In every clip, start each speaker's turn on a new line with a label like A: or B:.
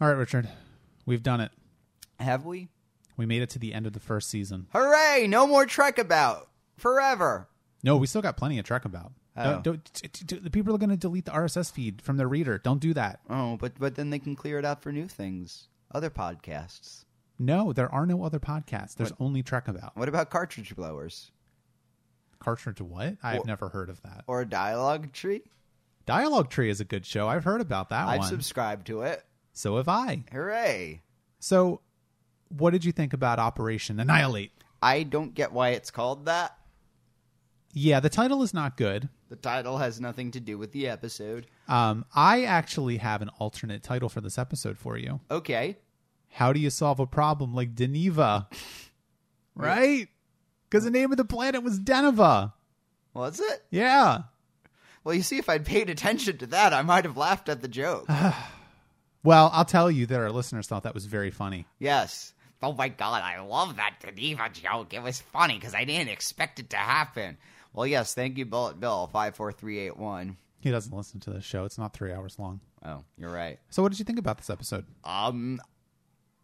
A: All right, Richard, we've done it.
B: Have we?
A: We made it to the end of the first season.
B: Hooray! No more Trek about forever.
A: No, we still got plenty of Trek about.
B: Oh.
A: Don't, don't, t- t- t- the people are going to delete the RSS feed from their reader. Don't do that.
B: Oh, but but then they can clear it out for new things, other podcasts.
A: No, there are no other podcasts. There's only Trek about.
B: What about cartridge blowers
A: Cartridge what? I've
B: Well-
A: never heard of that.
B: or a dialogue tree?
A: Dialogue Tree is a good show. I've heard about that
B: I've
A: one.
B: subscribed to it.
A: So have I.
B: Hooray!
A: So, what did you think about Operation Annihilate?
B: I don't get why it's called that.
A: Yeah, the title is not good.
B: The title has nothing to do with the episode.
A: Um, I actually have an alternate title for this episode for you.
B: Okay.
A: How do you solve a problem like Deneva? right? Because the name of the planet was Deneva.
B: Was it?
A: Yeah.
B: Well, you see, if I'd paid attention to that, I might have laughed at the joke.
A: Well, I'll tell you that our listeners thought that was very funny.
B: yes. Oh my god, I love that Deneva joke. It was funny because I didn't expect it to happen. Well, yes, thank you, Bullet Bill, 54381.
A: He doesn't listen to this show. It's not three hours long.
B: Oh, you're right.
A: So, what did you think about this episode?
B: Um,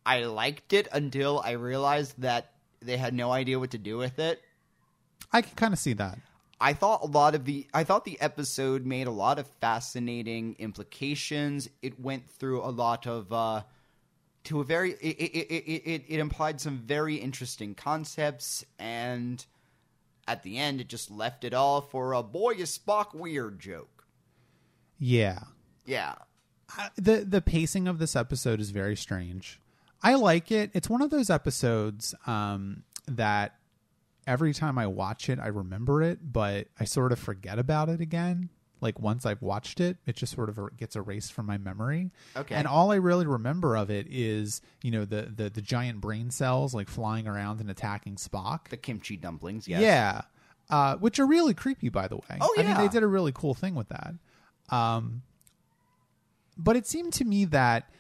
B: I liked it until I realized that they had no idea what to do with it.
A: I can kind of see that.
B: I thought a lot of the I thought the episode made a lot of fascinating implications. It went through a lot of uh to a very it it, it, it, it implied some very interesting concepts and at the end it just left it all for a boy is Spock weird joke.
A: Yeah.
B: Yeah.
A: I- the the pacing of this episode is very strange. I like it. It's one of those episodes um, that every time I watch it, I remember it, but I sort of forget about it again. Like once I've watched it, it just sort of er- gets erased from my memory.
B: Okay.
A: And all I really remember of it is, you know, the the, the giant brain cells like flying around and attacking Spock.
B: The kimchi dumplings, yes.
A: Yeah. Uh, which are really creepy, by the way.
B: Oh,
A: I mean,
B: yeah.
A: they did a really cool thing with that. Um, but it seemed to me that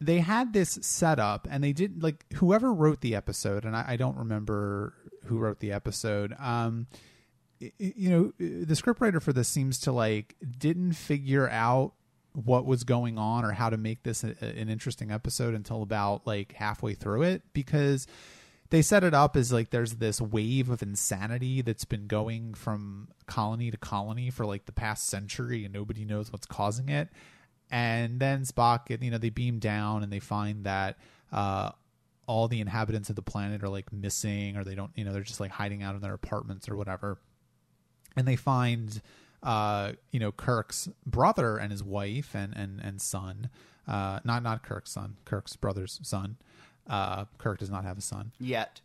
A: they had this set up and they didn't like whoever wrote the episode, and I, I don't remember who wrote the episode. Um, you know, the scriptwriter for this seems to like didn't figure out what was going on or how to make this a, an interesting episode until about like halfway through it because they set it up as like there's this wave of insanity that's been going from colony to colony for like the past century and nobody knows what's causing it and then spock you know they beam down and they find that uh all the inhabitants of the planet are like missing or they don't you know they're just like hiding out in their apartments or whatever. And they find uh you know kirk's brother and his wife and and and son uh not not kirk's son kirk's brother's son. Uh kirk does not have a son.
B: Yet.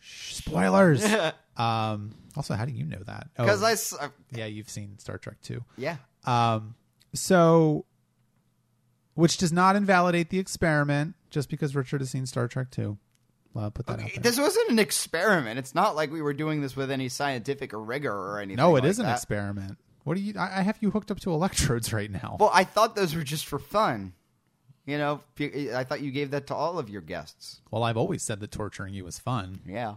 A: spoilers! Um also how do you know that? Oh,
B: Because I s- uh,
A: yeah you've seen star trek too
B: yeah.
A: um, so, which does not invalidate the experiment just because Richard has seen Star Trek 2. Well, put that there.
B: This wasn't an experiment. It's not like we were doing this with any scientific rigor or anything.
A: no, it
B: like
A: is an
B: that.
A: experiment. What do you? I, I have you hooked up to electrodes right now.
B: Well, I thought those were just for fun. You know, I thought you gave that to all of your guests.
A: well, I've always said that torturing you is fun.
B: Yeah.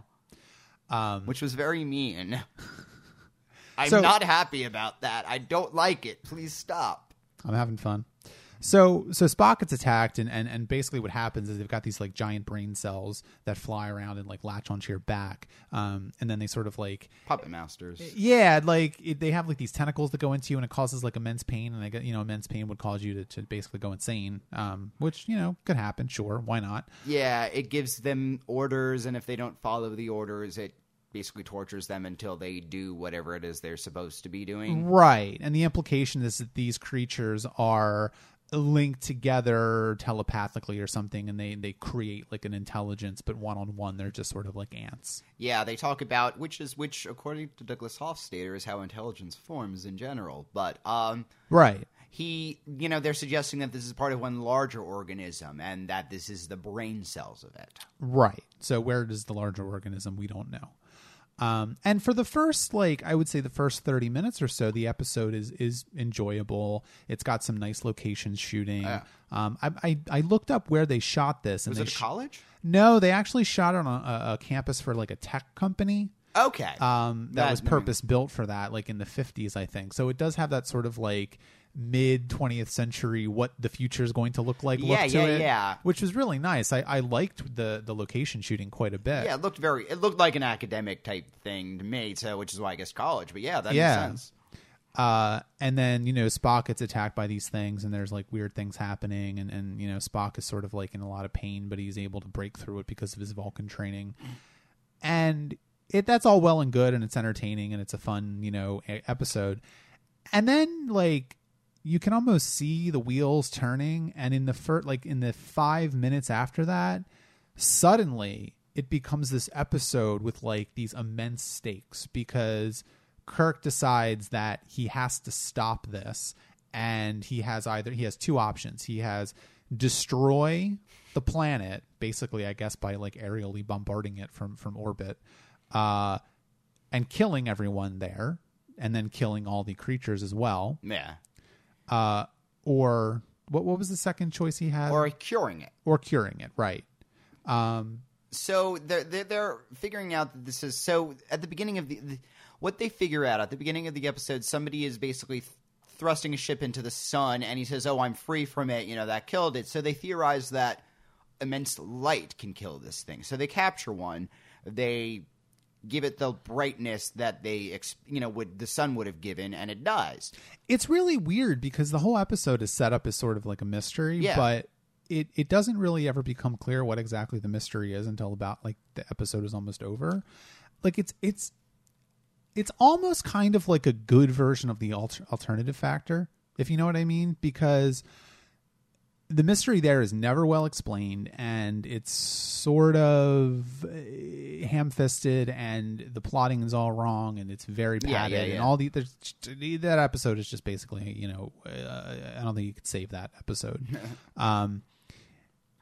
A: Um,
B: Which was very mean. I'm
A: So-
B: not happy about that. I don't like it. Please stop.
A: I'm having fun. So so Spock gets attacked and, and and basically what happens is they've got these like giant brain cells that fly around and like latch onto your back. Um, and then they sort of like
B: Puppet Masters.
A: Yeah, like it, they have like these tentacles that go into you, and it causes like immense pain. And I get you know immense pain would cause you to, to basically go insane, um, which you know could happen. Sure, why not?
B: Yeah, it gives them orders, and if they don't follow the orders, it basically tortures them until they do whatever it is they're supposed to be doing.
A: Right, and the implication is that these creatures are linked together telepathically or something, and they they create like an intelligence, but one on one, they're just sort of like ants.
B: Yeah, they talk about which is which, according to Douglas Hofstadter, is how intelligence forms in general. But um,
A: Right.
B: he, you know, they're suggesting that this is part of one larger organism, and that this is the brain cells of it.
A: Right. So where does the larger organism? We don't know. Um, and for the first, like I would say, the first thirty minutes or so, the episode is is enjoyable. It's got some nice locations shooting.
B: Yeah.
A: Um, I, I I looked up where they shot this, and
B: Was it a
A: sh-
B: college?
A: no, they actually shot it on a, a campus for like a tech company.
B: Okay.
A: um, that,
B: That-
A: was purpose built for that, like in the 50s, I think. So it does have that sort of like mid 20th century what the future is going to look like
B: Yeah,
A: look to
B: yeah,
A: it,
B: yeah.
A: which was really nice. I, I liked the the location shooting quite a bit.
B: yeah, it looked very. It looked like an academic type thing to me. So, which is why I guess college. But yeah, that
A: Yeah.
B: makes sense.
A: Uh, and then you know Spock gets attacked by these things, and there's like weird things happening, and and you know Spock is sort of like in a lot of pain, but he's able to break through it because of his Vulcan training, and it that's all well and good, and it's entertaining, and it's a fun you know e- episode, and then like you can almost see the wheels turning, and in the first like in the five minutes after that, suddenly it becomes this episode with like these immense stakes because Kirk decides that he has to stop this and he has either he has two options. He has destroy the planet basically I guess by like aerially bombarding it from from orbit uh and killing everyone there and then killing all the creatures as well.
B: Yeah.
A: uh or what what was the second choice he had?
B: Or curing it.
A: or curing it right. Um
B: so they're, they're they're figuring out that this is so at the beginning of the, the what they figure out at the beginning of the episode somebody is basically th- thrusting a ship into the sun and he says oh i'm free from it you know that killed it. So they theorize that immense light can kill this thing. So they capture one they give it the brightness that they ex- you know would the sun would have given and it does
A: it's really weird because the whole episode is set up as sort of like a mystery,
B: Yeah.
A: but it, it doesn't really ever become clear what exactly the mystery is until about like the episode is almost over. Like it's it's it's almost kind of like a good version of the alter- alternative factor, if you know what I mean, because the mystery there is never well explained and it's sort of uh, ham-fisted and the plotting is all wrong and it's very
B: Yeah,
A: padded
B: yeah,
A: and all the that episode is just basically you know uh, I don't think you could save that episode. um,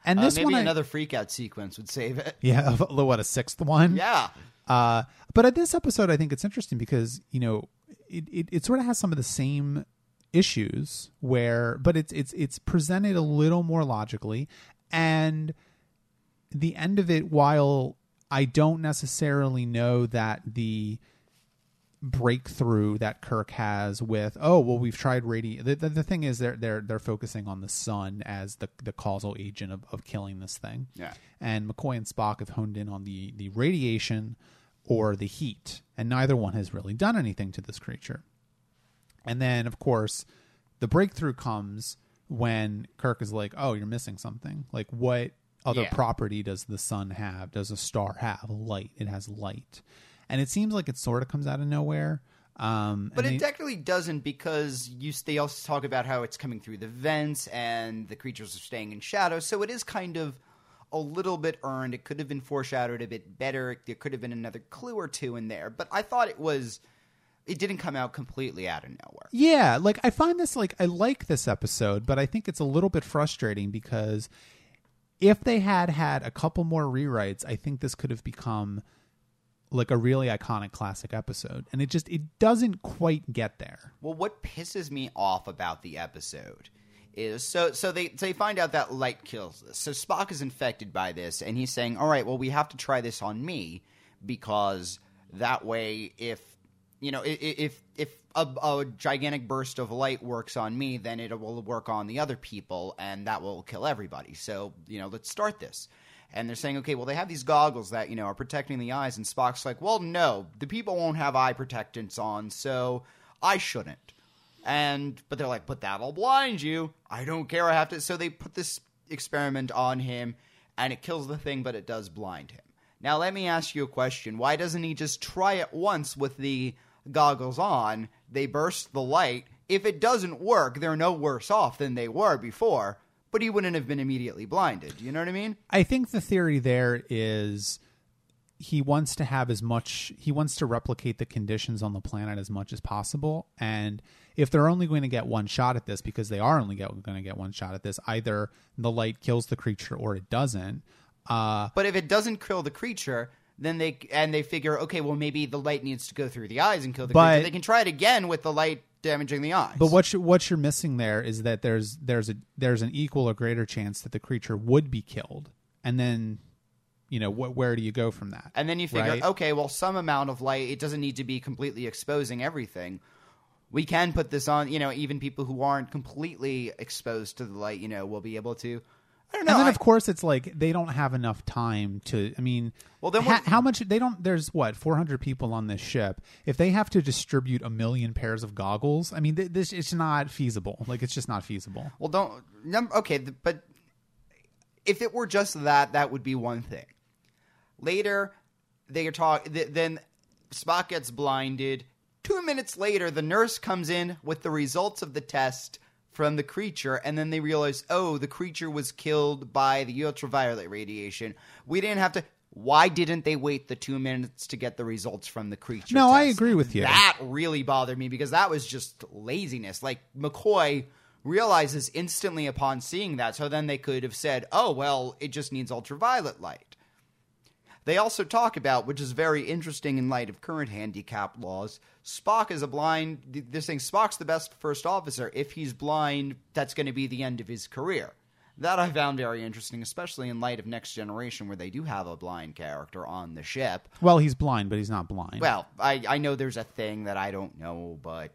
A: and
B: Uh,
A: this
B: maybe
A: one, I-
B: another freak out sequence would save it.
A: Yeah, what a sixth one,
B: yeah.
A: Uh, but at this episode, I think it's interesting because you know it, it, it sort of has some of the same issues where, but it's it's it's presented a little more logically, and the end of it, while I don't necessarily know that the breakthrough that Kirk has with oh well we've tried radio the, the, the thing is they're they're they're focusing on the sun as the the causal agent of, of killing this thing.
B: Yeah.
A: and McCoy and Spock have honed in on the the radiation or the heat and neither one has really done anything to this creature and then of course the breakthrough comes when Kirk is like oh you're missing something like what other
B: Yeah.
A: property does the sun have does a star have light it has light and it seems like it sort of comes out of nowhere um
B: But it
A: they-
B: technically doesn't because you they also talk about how it's coming through the vents and the creatures are staying in shadow. So it is kind of a little bit earned. It could have been foreshadowed a bit better. There could have been another clue or two in there. But I thought it was. It didn't come out completely out of nowhere.
A: Yeah, like I find this like I like this episode, but I think it's a little bit frustrating because if they had had a couple more rewrites, I think this could have become like a really iconic classic episode. And it just it doesn't quite get there.
B: Well, what pisses me off about the episode is so so they they find out that light kills this. So Spock is infected by this, and he's saying, "All right, well, we have to try this on me because that way, if you know, if if a, a gigantic burst of light works on me, then it will work on the other people, and that will kill everybody. So you know, let's start this." And they're saying, okay, well, they have these goggles that you know are protecting the eyes, and Spock's like, well, no, the people won't have eye protectants on, so I shouldn't. And but they're like, but that'll blind you. I don't care. I have to. So they put this experiment on him, and it kills the thing, but it does blind him. Now let me ask you a question. Why doesn't he just try it once with the goggles on? They burst the light. If it doesn't work, they're no worse off than they were before. But he wouldn't have been immediately blinded. You know what I mean?
A: I think the theory there is he wants to have as much he wants to replicate the conditions on the planet as much as possible and if they're only going to get one shot at this because they are only get, going to get one shot at this either the light kills the creature or it doesn't uh
B: But if it doesn't kill the creature, then they and they figure, okay, well maybe the light needs to go through the eyes and kill the
A: But-
B: creature. They can try it again with the light damaging the eyes.
A: But what you what you're missing there is that there's there's a there's an equal or greater chance that the creature would be killed, and then You know, wh- where do you go from that?
B: And then you figure,
A: Right.
B: okay, well, some amount of light, it doesn't need to be completely exposing everything. We can put this on, you know, even people who aren't completely exposed to the light, you know, will be able to. I don't know.
A: and then
B: I-
A: of course it's like they don't have enough time to i mean
B: Well, then
A: ha- how much they don't there's what 400 people on this ship if they have to distribute a million pairs of goggles i mean th- this it's not feasible like it's just not feasible
B: Well, don't. Num- okay, th- but if it were just that, that would be one thing. Later, they are talk. Th- then Spock gets blinded. Two minutes later, the nurse comes in with the results of the test from the creature, and then they realize, oh, the creature was killed by the ultraviolet radiation. We didn't have to. Why didn't they wait the two minutes to get the results from the creature?
A: No, I agree with you.
B: That really bothered me because that was just laziness. Like McCoy realizes instantly upon seeing that, so then they could have said, "Oh, well, it just needs ultraviolet light." They also talk about, which is very interesting in light of current handicap laws, Spock is a blind. They're saying Spock's the best first officer. If he's blind, that's going to be the end of his career. That I found very interesting, especially in light of Next Generation, where they do have a blind character on the ship.
A: well he's blind but he's not blind
B: Well, I, I know there's a thing that I don't know, but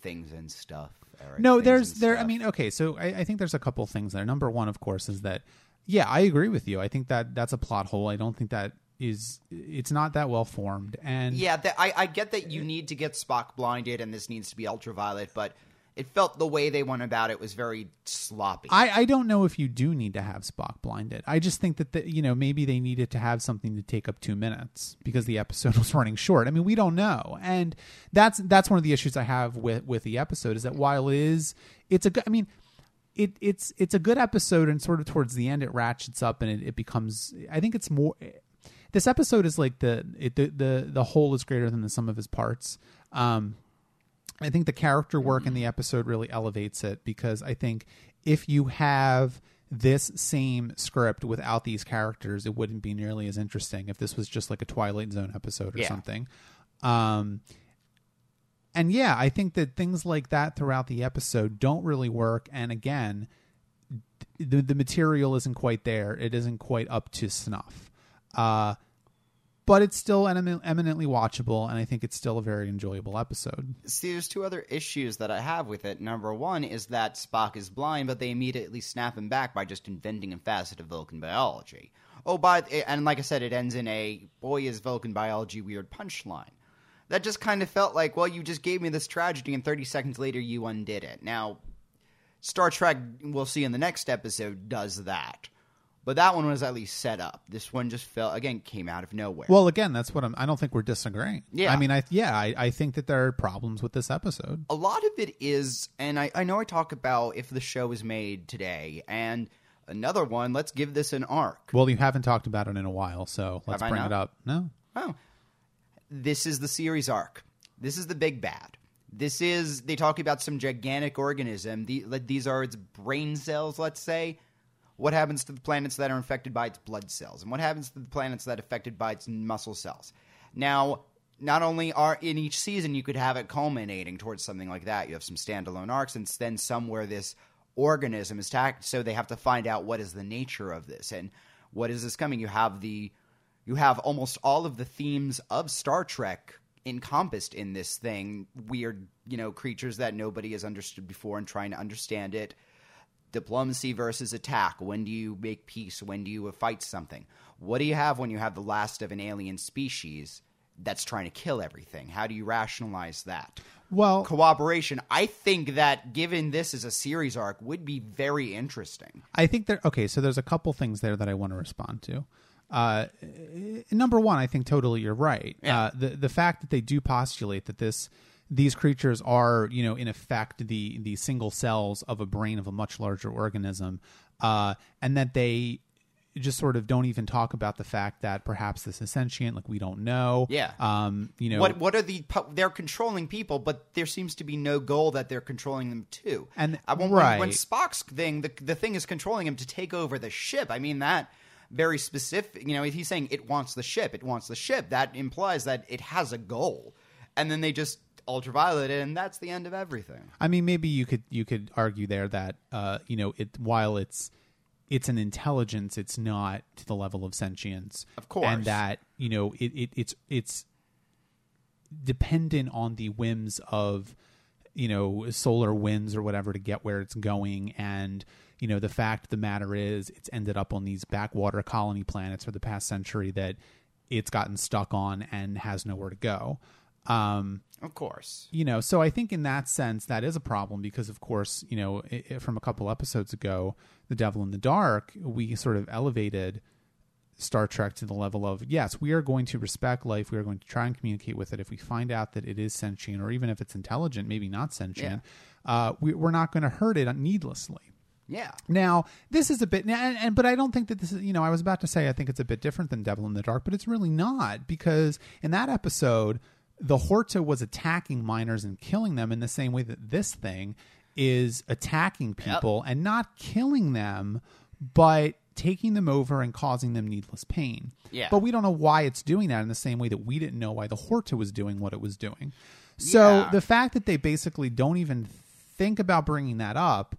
B: things and stuff. Eric,
A: no there's there i mean okay so I, I think there's a couple things there number one of course is that yeah i agree with you i think that that's a plot hole i don't think that is it's not that well formed and
B: Yeah, that, I, I get that you need to get Spock blinded and this needs to be ultraviolet, but it felt the way they went about it was very sloppy.
A: I, I don't know if you do need to have Spock blinded. I just think that the, you know maybe they needed to have something to take up two minutes because the episode was running short. I mean, we don't know, and that's that's one of the issues I have with with the episode is that while it is it's a good. I mean, it it's it's a good episode, and sort of towards the end it ratchets up and it, it becomes. I think it's more. This episode is like the it, the the the whole is greater than the sum of his parts. Um, I think the character work in the episode really elevates it because I think if you have this same script without these characters, it wouldn't be nearly as interesting if this was just like a Twilight Zone episode or
B: Yeah.
A: something. Um, and yeah, I think that things like that throughout the episode don't really work. And again, the the material isn't quite there. It isn't quite up to snuff. Uh, but it's still emin- eminently watchable, and I think it's still a very enjoyable episode.
B: See, there's two other issues that I have with it. Number one is that Spock is blind, but they immediately snap him back by just inventing a facet of Vulcan biology. Oh, but and like I said, it ends in a boy is Vulcan biology weird punchline. That just kind of felt like, well, you just gave me this tragedy, and 30 seconds later you undid it. Now, Star Trek, we'll see in the next episode, does that. But that one was at least set up. This one just felt again came out of nowhere.
A: Well, again, that's what I'm. I don't think we're disagreeing.
B: Yeah.
A: I mean, I yeah, I, I think that there are problems with this episode.
B: a lot of it is, and I, I know I talk about if the show was made today, and another one, let's give this an arc.
A: Well, you haven't talked about it in a while, so let's
B: Have
A: bring it up. No,
B: Oh, this is the series arc. This is the big bad. This is they talk about some gigantic organism. The, these are its brain cells, let's say. What happens to the planets that are infected by its blood cells, and what happens to the planets that are affected by its muscle cells? Now, not only are in each season you could have it culminating towards something like that. You have some standalone arcs, and then somewhere this organism is tacked. So they have to find out what is the nature of this and what is this coming. You have the you have almost all of the themes of Star Trek encompassed in this thing. Weird, you know, creatures that nobody has understood before and trying to understand it. Diplomacy versus attack. When do you make peace? When do you fight something? What do you have when you have the last of an alien species that's trying to kill everything? How do you rationalize that?
A: well,
B: Cooperation. I think that given this as a series arc would be very interesting.
A: I think there. Okay, so there's a couple things there that I want to respond to. Uh, number one, I think totally you're right.
B: Yeah.
A: Uh, the the fact that they do postulate that this these creatures are you know in effect the the single cells of a brain of a much larger organism, uh, and that they just sort of don't even talk about the fact that perhaps this is sentient. Like we don't know.
B: Yeah.
A: Um. You know.
B: What what are the they're controlling people, but there seems to be no goal that they're controlling them to.
A: And-
B: I, when, when- when. Spock's thing, the the thing is controlling him to take over the ship. I mean that very specific. You know, if he's saying it wants the ship. It wants the ship. That implies that it has a goal, and then they just ultraviolet it, and that's the end of everything.
A: I mean, maybe you could you could argue there that uh, you know it while it's it's an intelligence it's not to the level of sentience
B: Of course.
A: and that you know it, it it's it's dependent on the whims of you know solar winds or whatever to get where it's going and you know the fact of the matter is it's ended up on these backwater colony planets for the past century that it's gotten stuck on and has nowhere to go. Um
B: Of course.
A: you know so i think in that sense that is a problem because of course you know i i- from a couple episodes ago the devil in the dark we sort of elevated star trek to the level of yes we are going to respect life. We are going to try and communicate with it. If we find out that it is sentient or even if it's intelligent maybe not sentient uh, we, we're not going to hurt it needlessly
B: Yeah.
A: now, this is a bit, and, and but I don't think that this is. You know, I was about to say I think it's a bit different than Devil in the Dark, but it's really not because in that episode, the Horta was attacking miners and killing them in the same way that this thing is attacking people and not killing them, but taking them over and causing them needless pain.
B: Yeah.
A: But we don't know why it's doing that in the same way that we didn't know why the Horta was doing what it was doing. So
B: Yeah.
A: the fact that they basically don't even think about bringing that up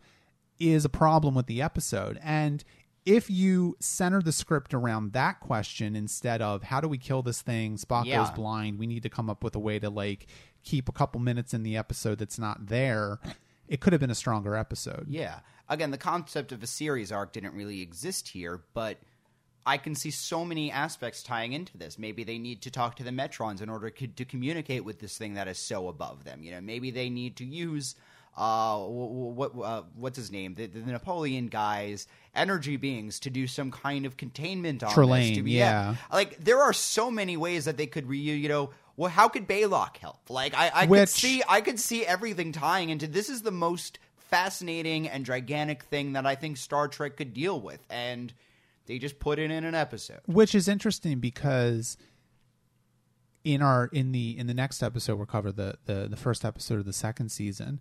A: is a problem with the episode. And if you center the script around that question instead of how do we kill this thing, Spock
B: Yeah.
A: goes blind, we need to come up with a way to like keep a couple minutes in the episode that's not there, it could have been a stronger episode.
B: Yeah. Again, the concept of a series arc didn't really exist here, but I can see so many aspects tying into this. Maybe they need to talk to the Metrons in order to communicate with this thing that is so above them. You know, maybe they need to use uh what uh, what's his name the, the Napoleon guys energy beings to do some kind of containment on
A: Trelane,
B: this to be,
A: yeah.
B: like there are so many ways that they could re you know well how could Balok help like I I could see I could see everything tying into this is the most fascinating and gigantic thing that I think Star Trek could deal with, and they just put it in an episode.
A: Which is interesting because in our in the in the next episode we'll cover the, the the first episode of the second season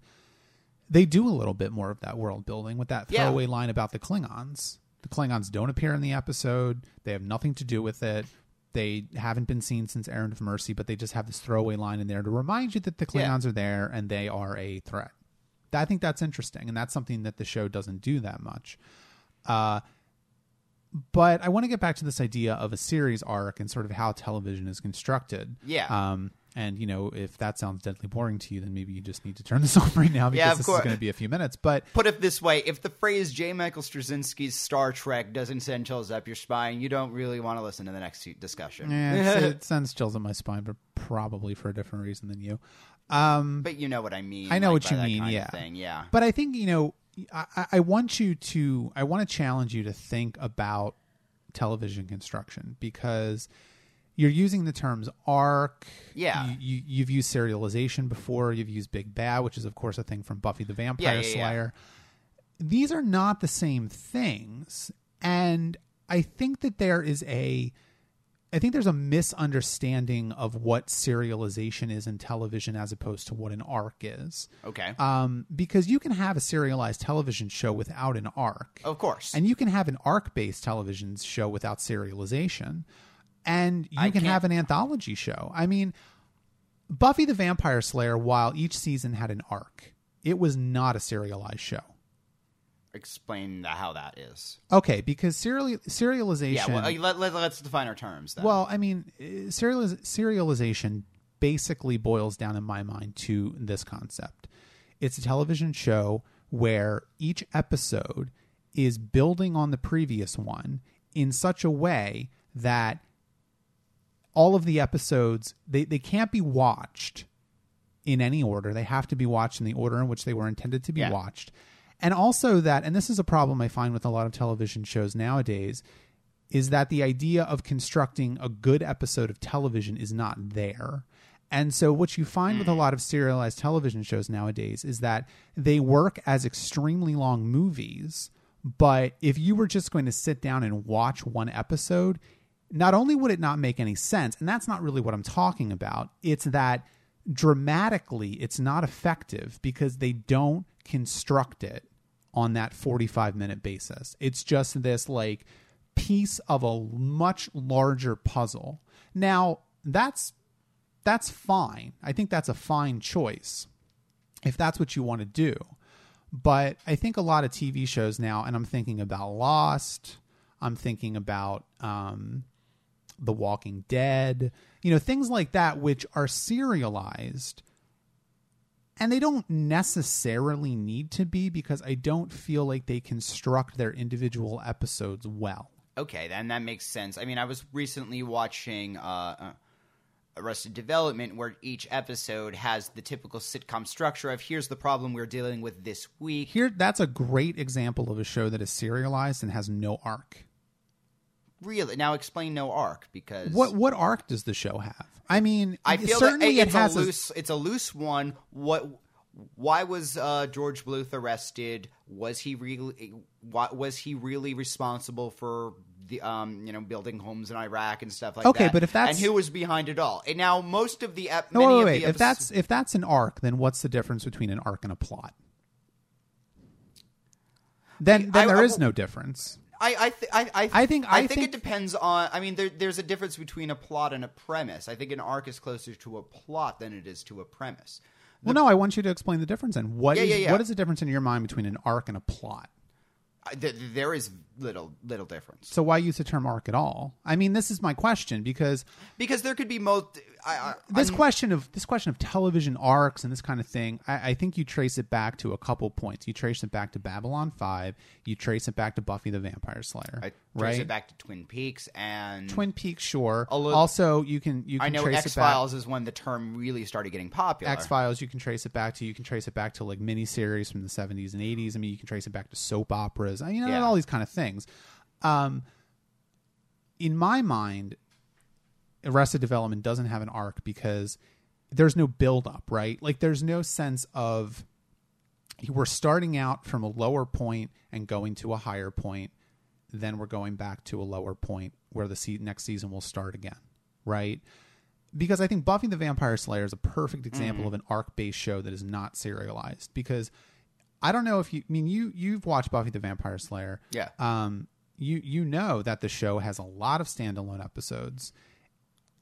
A: they do a little bit more of that world building with that
B: Yeah.
A: throwaway line about the klingons the klingons don't appear in the episode they have nothing to do with it they haven't been seen since errand of mercy but they just have this throwaway line in there to remind you that the
B: Yeah.
A: klingons are there and they are a threat i think that's interesting and that's something that the show doesn't do that much uh, but I want to get back to this idea of a series arc and sort of how television is constructed.
B: Yeah.
A: Um, and you know, if that sounds deadly boring to you, then maybe you just need to turn this off right now because
B: Yeah,
A: this
B: course.
A: is going to be a few minutes. But
B: Put it this way: if the phrase J. Michael Straczynski's Star Trek doesn't send chills up your spine, you don't really want to listen to the next discussion.
A: it's, it sends chills up my spine, but probably for a different reason than you. Um,
B: But you know what I mean.
A: I know
B: like,
A: what you mean. Yeah.
B: Yeah.
A: But I think you know, I- I want you to, I want to challenge you to think about television construction because you're using the terms arc.
B: Yeah.
A: You, you, you've used serialization before. You've used Big Bad, which is of course a thing from Buffy the Vampire
B: Yeah, yeah, yeah.
A: Slayer. These are not the same things, and I think that there is a I think there's a misunderstanding of what serialization is in television as opposed to what an arc is.
B: Okay.
A: Um, because you can have a serialized television show without an arc.
B: of course.
A: And you can have an arc based television show without serialization. And you
B: I
A: can
B: can't-
A: have an anthology show. I mean, Buffy the Vampire Slayer, while each season had an arc, it was not a serialized show.
B: Explain how that is.
A: Okay, because serial serialization.
B: Yeah. Well, let, let, let's define our terms. Then.
A: Well, I mean, uh, serializ- serialization basically boils down in my mind to this concept. It's a television show where each episode is building on the previous one in such a way that all of the episodes they, they can't be watched in any order. They have to be watched in the order in which they were intended to be
B: Yeah.
A: watched. And also that, and this is a problem I find with a lot of television shows nowadays, is that the idea of constructing a good episode of television is not there. And so what you find with a mm. lot of serialized television shows nowadays is that they work as extremely long movies, but if you were just going to sit down and watch one episode, not only would it not make any sense, and that's not really what I'm talking about, it's that dramatically it's not effective because they don't construct it on that 45 minute basis. It's just this like piece of a much larger puzzle. Now, that's that's fine. I think that's a fine choice if that's what you want to do. But I think a lot of TV shows now, and I'm thinking about Lost, I'm thinking about um, The Walking Dead, you know, things like that, which are serialized. And they don't necessarily need to be because I don't feel like they construct their individual episodes well.
B: Okay, then that makes sense. I mean, I was recently watching uh, uh, Arrested Development, where each episode has the typical sitcom structure of here's the problem we're dealing with this week.
A: Here, that's a great example of a show that is serialized and has no arc.
B: Really, now explain no arc because
A: What what arc does the show have? I mean,
B: I feel
A: certainly
B: that
A: it
B: it's
A: has
B: a loose. it's a loose one. What? Why was uh, George Bluth arrested? Was he really? Why, was he really responsible for the um you know building homes in Iraq and stuff like
A: Okay,
B: that?
A: but if that's-
B: and who was behind it all? And now most of the ep-
A: No, wait, wait. If that's if that's an arc, then what's the difference between an arc and a plot? Then then
B: I-
A: there
B: I-
A: is no difference.
B: I I, th- I I
A: I think- I
B: think,
A: think-
B: it depends on. I mean, there, there's a difference between a plot and a premise. I think an arc is closer to a plot than it is to a premise.
A: Well, no, I want you to explain the difference. And what
B: Yeah,
A: is-
B: yeah, yeah.
A: what is the difference in your mind between an arc and a plot?
B: I, th- there is little little difference
A: So why use the term arc at all? I mean, this is my question because
B: because there could be most. I, I,
A: this
B: I'm-
A: question of this question of television arcs and this kind of thing, I, I think you trace it back to a couple points. You trace it back to Babylon Five. You trace it back to Buffy the Vampire Slayer.
B: I trace
A: right?
B: it back to Twin Peaks and
A: Twin Peaks, sure.
B: A li-
A: also, you can you can
B: I know X. Files is when the term really started getting popular.
A: X Files, you can trace it back to. You can trace it back to like miniseries from the seventies and eighties. I mean, you can trace it back to soap operas. I mean, you know,
B: Yeah.
A: all these kind of things. Um, in my mind, Arrested Development doesn't have an arc because there's no build up, right? Like, there's no sense of we're starting out from a lower point and going to a higher point. Then we're going back to a lower point where the se- next season will start again, right? because I think Buffy the Vampire Slayer is a perfect example
B: Mm.
A: of an arc-based show that is not serialized. Because I don't know if you I mean you you've watched Buffy the Vampire Slayer,
B: Yeah.
A: Um, you you know that the show has a lot of standalone episodes,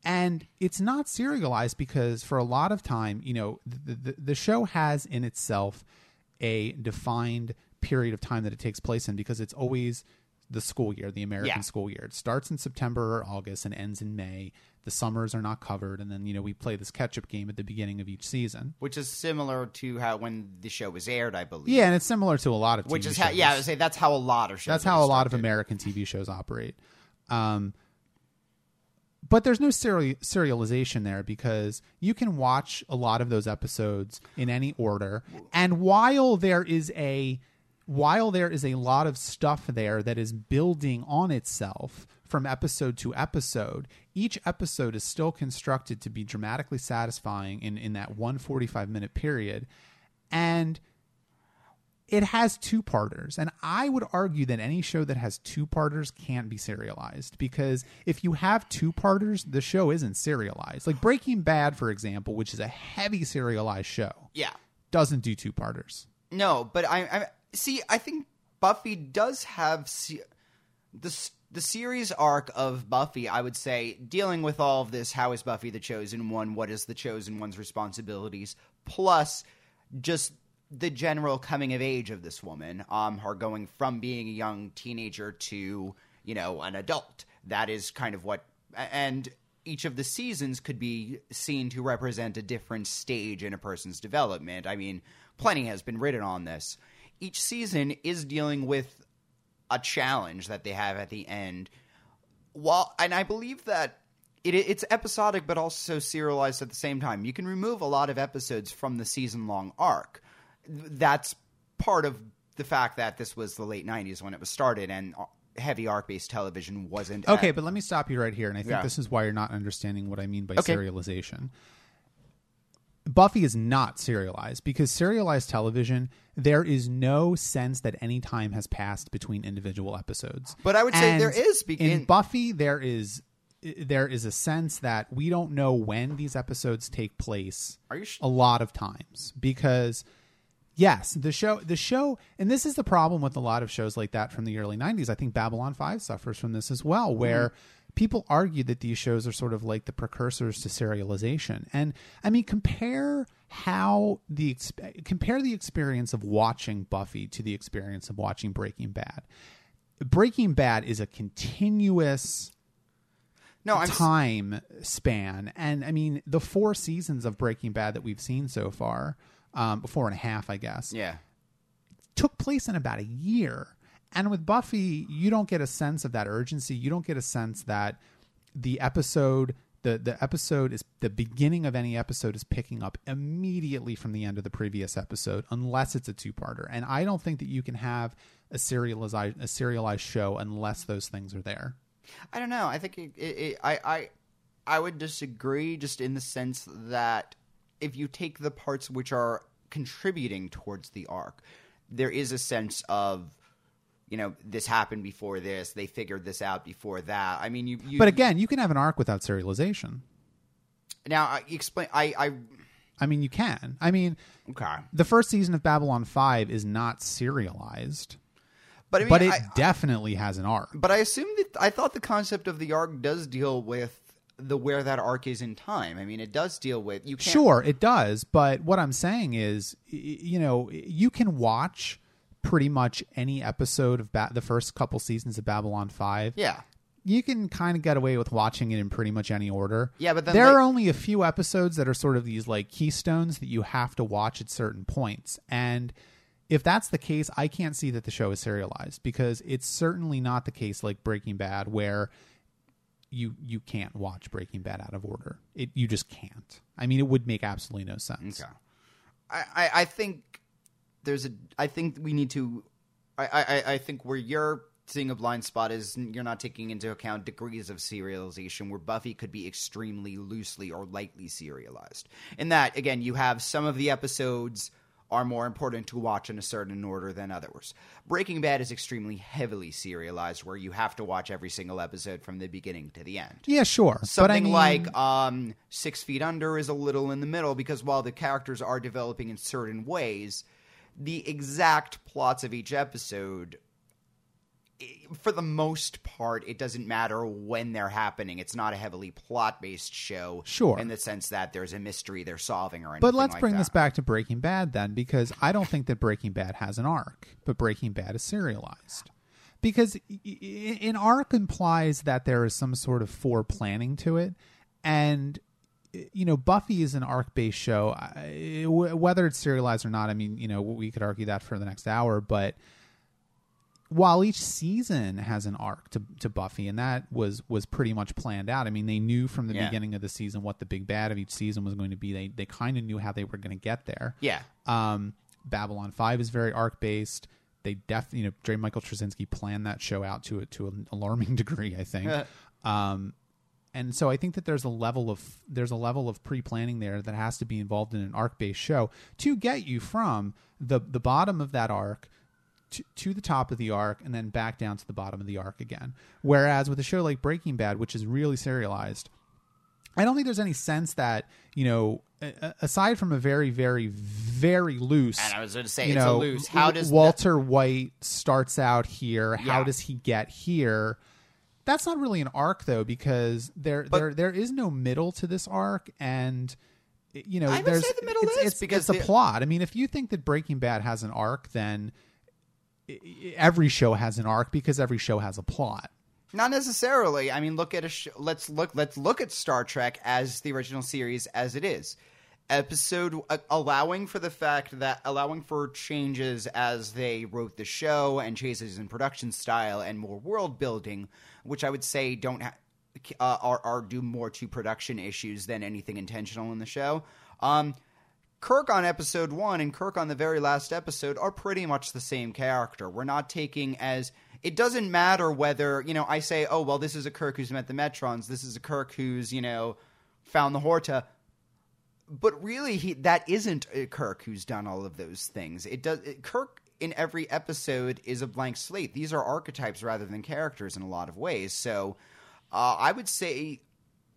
A: and it's not serialized because for a lot of time, you know, the the, the show has in itself a defined period of time that it takes place in because it's always the school year, the American
B: Yeah.
A: school year. It starts in September or August and ends in May. The summers are not covered, and then you know we play this catch-up game at the beginning of each season.
B: which is similar to how when the show was aired, I believe.
A: Yeah, and it's similar to a lot of TV
B: which is how yeah, I would say that's how a lot of shows.
A: That's how a lot of. American TV shows operate. Um, but there's no seri- serialization there because you can watch a lot of those episodes in any order. And while there is a while there is a lot of stuff there that is building on itself from episode to episode, each episode is still constructed to be dramatically satisfying in, in that 145 minute period. And it has two parters and i would argue that any show that has two parters can't be serialized because if you have two parters the show isn't serialized like breaking bad for example which is a heavy serialized show
B: Yeah.
A: doesn't do two parters
B: No, but I, I see. I think Buffy does have se- the the series arc of Buffy. I would say dealing with all of this. How is Buffy the chosen one? What is the chosen one's responsibilities? Plus, just the general coming of age of this woman. Um, her going from being a young teenager to you know an adult. That is kind of what and. Each of the seasons could be seen to represent a different stage in a person's development. I mean, plenty has been written on this. Each season is dealing with a challenge that they have at the end. While and I believe that it, it's episodic but also serialized at the same time. You can remove a lot of episodes from the season long arc. That's part of the fact that this was the late 90s when it was started and heavy arc based television wasn't
A: okay
B: at-
A: but let me stop you right here and i think
B: Yeah.
A: this is why you're not understanding what i mean by
B: Okay.
A: serialization Buffy is not serialized because serialized television, there is no sense that any time has passed between individual episodes.
B: But I would say
A: And
B: there is, be-
A: in Buffy. There is there is a sense that we don't know when these episodes take place.
B: Are you sh-
A: a lot of times because yes, the show the show and this is the problem with a lot of shows like that from the early 90s. I think Babylon 5 suffers from this as well where mm-hmm. People argue that these shows are sort of like the precursors to serialization. And I mean compare how the compare the experience of watching Buffy to the experience of watching Breaking Bad. Breaking Bad is a continuous
B: No, I'm s-
A: time span, and I mean the four seasons of Breaking Bad that we've seen so far, um, four and a half, I guess,
B: yeah.
A: took place in about a year. And with Buffy, you don't get a sense of that urgency. You don't get a sense that the episode the the episode is the beginning of any episode is picking up immediately from the end of the previous episode unless it's a two-parter. And I don't think that you can have a serialized a serialized show unless those things are there.
B: I don't know. I think it, it, it, I, I I would disagree just in the sense that if you take the parts which are contributing towards the arc, there is a sense of you know this happened before this. They figured this out before that. I mean, you. you
A: But again, you can have an arc without serialization.
B: now I explain. I I
A: I mean, you can. I mean,
B: okay,
A: the first season of Babylon 5 is not serialized,
B: but I mean,
A: but it
B: I,
A: definitely has an arc.
B: But I assume that I thought the concept of the arc does deal with the where that arc is in time. I mean, it does deal with you. Can't,
A: Sure, it does, but what I'm saying is, you know, you can watch pretty much any episode of ba- the first couple seasons of Babylon 5.
B: Yeah.
A: You can kind of get away with watching it in pretty much any order.
B: Yeah, but then,
A: there
B: like-
A: are only a few episodes that are sort of these like keystones that you have to watch at certain points. And if that's the case, I can't see that the show is serialized because it's certainly not the case like Breaking Bad where you you can't watch Breaking Bad out of order. It you just can't. I mean, it would make absolutely no sense.
B: Okay. I, I, I think there's a. I think we need to. I, I, I think where you're seeing a blind spot is you're not taking into account degrees of serialization where Buffy could be extremely loosely or lightly serialized. In that, again, you have some of the episodes are more important to watch in a certain order than others. Breaking Bad is extremely heavily serialized where you have to watch every single episode from the beginning to the end.
A: Yeah, sure.
B: Something
A: but I mean,
B: like um, Six Feet Under is a little in the middle because while the characters are developing in certain ways, the exact plots of each episode, for the most part, it doesn't matter when they're happening. It's not a heavily plot based show,
A: Sure.
B: in the sense that there's a mystery they're solving or anything.
A: But let's
B: like
A: bring
B: that.
A: this back to Breaking Bad then, because I don't think that Breaking Bad has an arc, but Breaking Bad is serialized. Because an arc implies that there is some sort of foreplanning to it, and you know Buffy is an arc-based show. I- Whether it's serialized or not, I mean, you know, we could argue that for the next hour, but while each season has an arc to, to Buffy, and that was was pretty much planned out. I mean, they knew from the
B: Yeah.
A: beginning of the season what the big bad of each season was going to be. They they kind of knew how they were going to get there.
B: Yeah.
A: Um, Babylon Five is very arc based. They def you know J. Michael Straczynski planned that show out to it to an alarming degree. I think. um, and so I think that there's a level of there's a level of pre planning there that has to be involved in an arc based show to get you from the the bottom of that arc to, to the top of the arc and then back down to the bottom of the arc again. Whereas with a show like Breaking Bad, which is really serialized, I don't think there's any sense that you know, aside from a very, very, very loose.
B: And I was going to say,
A: you
B: it's
A: know,
B: a loose. How does the-
A: Walter White starts out here? How does he get here? That's not really an arc though, because there
B: But-
A: there there is no middle to this arc, and you know,
B: I would
A: there's
B: say the middle
A: it's,
B: is,
A: it's,
B: because
A: it's a
B: the-
A: plot. I mean, if you think that Breaking Bad has an arc, then every show has an arc because every show has a plot.
B: Not necessarily. I mean, look at a sh- let's look let's look at Star Trek as the original series as it is. Episode allowing for the fact that allowing for changes as they wrote the show and changes in production style and more world building, which I would say don't ha- uh, are are due more to production issues than anything intentional in the show. Um, Kirk on episode one and Kirk on the very last episode are pretty much the same character. We're not taking as it doesn't matter whether you know I say, oh well, this is a Kirk who's met the Metrons. This is a Kirk who's you know found the Horta. But really, he that isn't Kirk who's done all of those things. It does it, Kirk in every episode is a blank slate. These are archetypes rather than characters in a lot of ways. So uh, I would say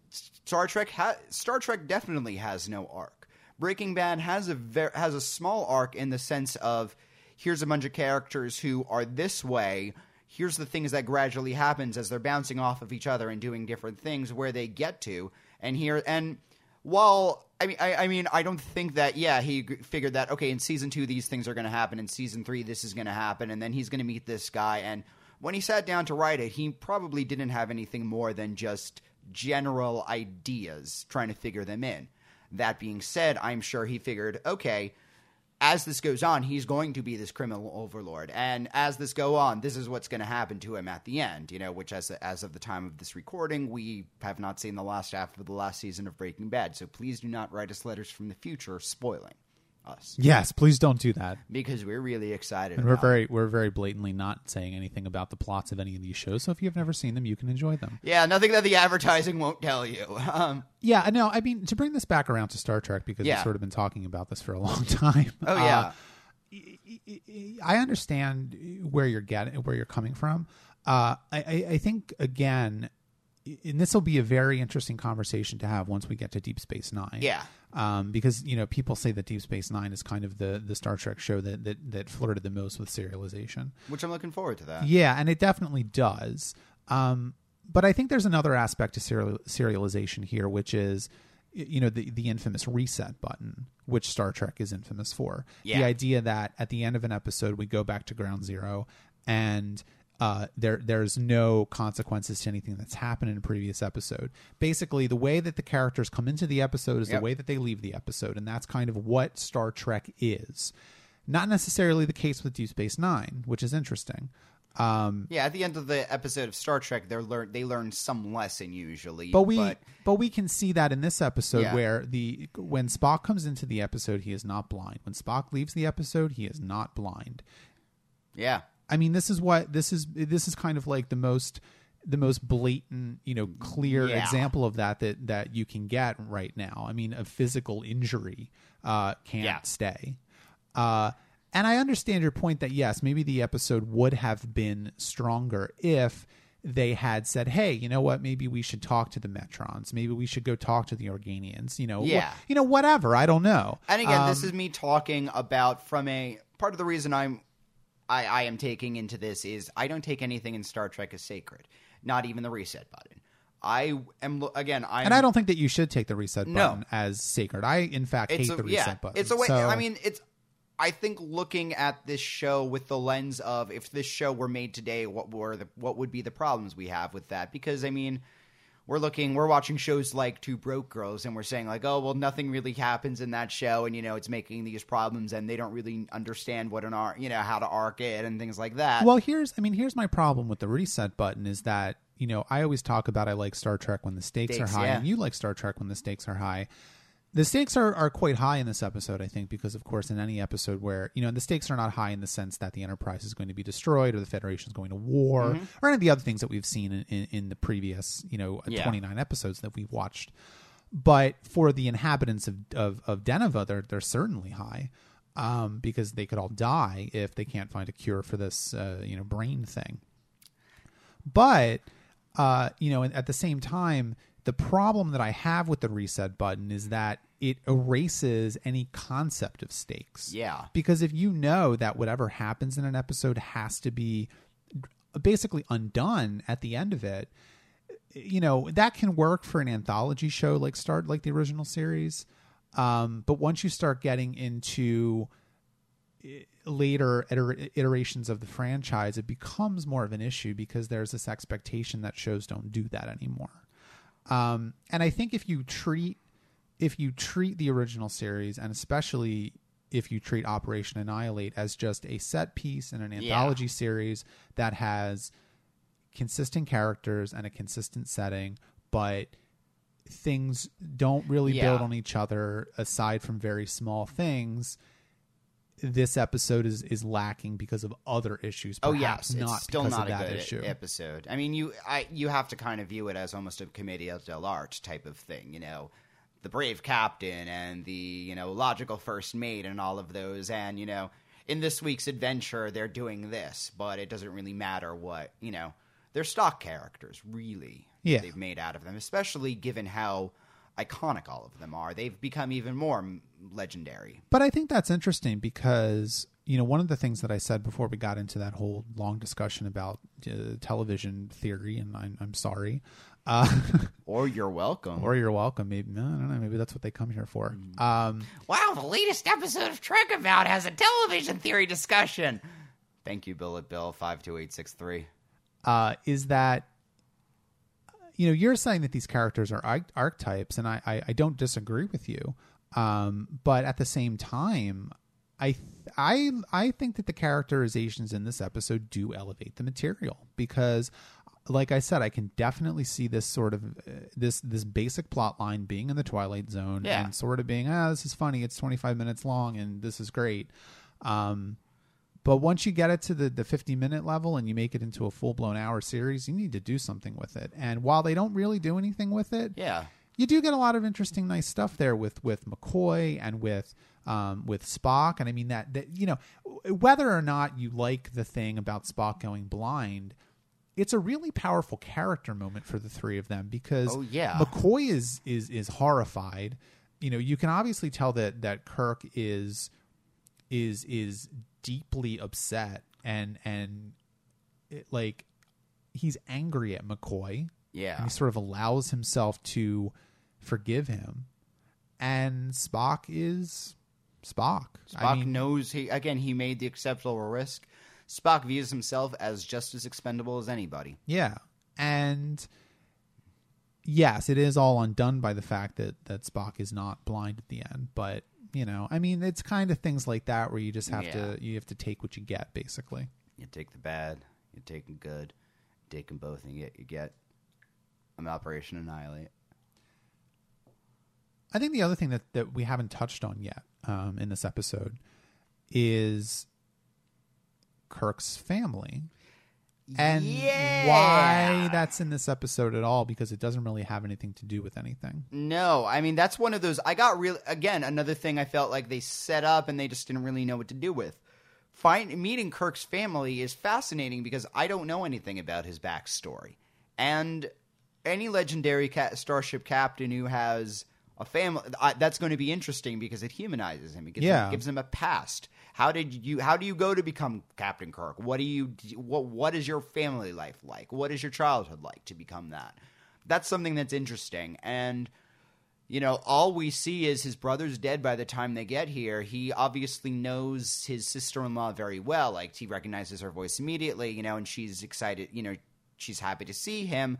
B: Star Trek ha- Star Trek definitely has no arc. Breaking Bad has a ver- has a small arc in the sense of here's a bunch of characters who are this way. Here's the things that gradually happens as they're bouncing off of each other and doing different things where they get to. And here and Well, I mean, I, I mean, I don't think that. Yeah, he figured that. Okay, in season two, these things are going to happen. In season three, this is going to happen, and then he's going to meet this guy. And when he sat down to write it, he probably didn't have anything more than just general ideas, trying to figure them in. That being said, I'm sure he figured, okay, as this goes on, he's going to be this criminal overlord, and as this go on, this is what's going to happen to him at the end. You know, which as as of the time of this recording, we have not seen the last half of the last season of Breaking Bad. So please do not write us letters from the future spoiling us
A: Yes, please don't do that.
B: because we're really excited.
A: And we're
B: about it.
A: very we're very blatantly not saying anything about the plots of any of these shows. So if you've never seen them, you can enjoy them.
B: yeah, nothing that the advertising won't tell you. Um,
A: Yeah, no. I mean, to bring this back around to Star Trek because
B: Yeah.
A: we've sort of been talking about this for a long time.
B: oh yeah,
A: Uh, I understand where you're getting where you're coming from. Uh, I, I, I think again, and this will be a very interesting conversation to have once we get to Deep Space Nine.
B: Yeah.
A: Um, because you know people say that Deep Space Nine is kind of the the Star Trek show that that, that flirted the most with serialization.
B: which I'm looking forward to that.
A: Yeah, and it definitely does. Um, but I think there's another aspect to serial, serialization here, which is, you know, the the infamous reset button, which Star Trek is infamous for.
B: Yeah.
A: The idea that at the end of an episode we go back to ground zero, and uh, there there's no consequences to anything that's happened in a previous episode. Basically, the way that the characters come into the episode is
B: Yep.
A: the way that they leave the episode, and that's kind of what Star Trek is. Not necessarily the case with Deep Space Nine, which is interesting. Um,
B: Yeah, at the end of the episode of Star Trek, they learn they learn some lesson usually.
A: but we but, we can see that in this episode
B: Yeah.
A: where the when Spock comes into the episode, he is not blind. When Spock leaves the episode, he is not blind.
B: yeah,
A: I mean, this is what this is. This is kind of like the most the most blatant, you know, clear
B: Yeah.
A: example of that that that you can get right now. I mean, a physical injury uh, can't
B: Yeah.
A: stay. Uh, and I understand your point that yes, maybe the episode would have been stronger if they had said, "Hey, you know what? Maybe we should talk to the Metrons. Maybe we should go talk to the Organians. You know, wh-
B: Yeah.
A: you know, whatever. I don't know."
B: And again, this
A: Um,
B: is me talking about from a part of the reason I'm I, I am taking into this is I don't take anything in Star Trek as sacred, not even the reset button. I am again. I
A: and I don't think that you should take the reset
B: No.
A: button as sacred. I, in fact, hate
B: a,
A: the reset
B: yeah,
A: button.
B: It's a way.
A: So-
B: I mean, it's. I think looking at this show with the lens of if this show were made today, what were the what would be the problems we have with that? Because I mean, we're looking, we're watching shows like Two Broke Girls, and we're saying like, oh well, nothing really happens in that show, and you know, it's making these problems, and they don't really understand what an arc, you know, how to arc it and things like that.
A: Well, here's I mean, here's my problem with the reset button is that, you know, I always talk about I like Star Trek when the stakes,
B: Stakes,
A: are high
B: yeah.
A: and you like Star Trek when the stakes are high. The stakes are, are quite high in this episode, I think, because of course in any episode where, you know, the stakes are not high in the sense that the Enterprise is going to be destroyed or the Federation is going to war
B: Mm-hmm.
A: or any of the other things that we've seen in, in, in the previous, you know,
B: Yeah.
A: 29 episodes that we've watched. But for the inhabitants of, of, of Deneva, they're, they're certainly high um, because they could all die if they can't find a cure for this, uh, you know, brain thing. But uh, you know, at the same time, the problem that I have with the reset button is that it erases any concept of stakes.
B: Yeah.
A: Because if you know that whatever happens in an episode has to be basically undone at the end of it, you know, that can work for an anthology show like start like the original series. Um, but once you start getting into later iter- iterations of the franchise, it becomes more of an issue because there's this expectation that shows don't do that anymore. Um, and I think if you treat if you treat the original series, and especially if you treat Operation Annihilate as just a set piece in an anthology series that has consistent characters and a consistent setting, but things don't really
B: Yeah.
A: build on each other aside from very small things this episode is is lacking because of other issues
B: Oh yes,
A: not
B: still not a good
A: issue
B: episode. I mean, you I you have to kind of view it as almost a commedia dell'arte type of thing. You know, the brave captain and the you know logical first mate and all of those. And you know, in this week's adventure, they're doing this, but it doesn't really matter what you know. They're stock characters, really.
A: Yeah.
B: they've made out of them, especially given how iconic all of them are. They've become even more legendary.
A: But I think that's interesting because you know, one of the things that I said before we got into that whole long discussion about uh, television theory, and I'm, I'm sorry, uh,
B: Or you're welcome.
A: or you're welcome. Maybe I don't know. Maybe that's what they come here for. Um,
B: wow, the latest episode of Trek About has a television theory discussion. Thank you, Bill at Bill five two eight six three.
A: uh, is that you know you're saying that these characters are arch- archetypes, and I, I I don't disagree with you. Um, but at the same time, I th- I I think that the characterizations in this episode do elevate the material because. Like I said, I can definitely see this sort of uh, this this basic plot line being in the Twilight Zone
B: Yeah.
A: and sort of being ah this is funny it's 25 minutes long and this is great. Um, but once you get it to the, the 50 minute level and you make it into a full blown hour series, you need to do something with it. And while they don't really do anything with it,
B: Yeah.
A: you do get a lot of interesting, nice stuff there with with McCoy and with um, with Spock. And I mean that that you know whether or not you like the thing about Spock going blind. It's a really powerful character moment for the three of them because
B: Oh, yeah.
A: McCoy is is is horrified. You know, you can obviously tell that that Kirk is is is deeply upset and and it, like he's angry at McCoy.
B: Yeah.
A: And he sort of allows himself to forgive him. And Spock is Spock.
B: Spock
A: I mean,
B: knows he again he made the acceptable risk. Spock views himself as just as expendable as anybody.
A: yeah. And yes, it is all undone by the fact that that Spock is not blind at the end, but you know, I mean, it's kind of things like that where you just have
B: Yeah.
A: to you have to take what you get basically.
B: You take the bad, you take the good, take them both, and you get you get an Operation Annihilate.
A: I think the other thing that, that we haven't touched on yet um, in this episode is Kirk's family and
B: Yeah.
A: why that's in this episode at all because it doesn't really have anything to do with anything.
B: No, I mean that's one of those. I got real again another thing I felt like they set up and they just didn't really know what to do with. Find meeting Kirk's family is fascinating because I don't know anything about his backstory, and any legendary ca- starship captain who has a family I, that's going to be interesting because it humanizes him. It gives,
A: Yeah.
B: him, gives him a past. How did you? How do you go to become Captain Kirk? What do you? What What is your family life like? What is your childhood like to become that? That's something that's interesting and you know, all we see is his brother's dead by the time they get here. He obviously knows his sister in law very well. Like, he recognizes her voice immediately, you know, and she's excited, you know, she's happy to see him.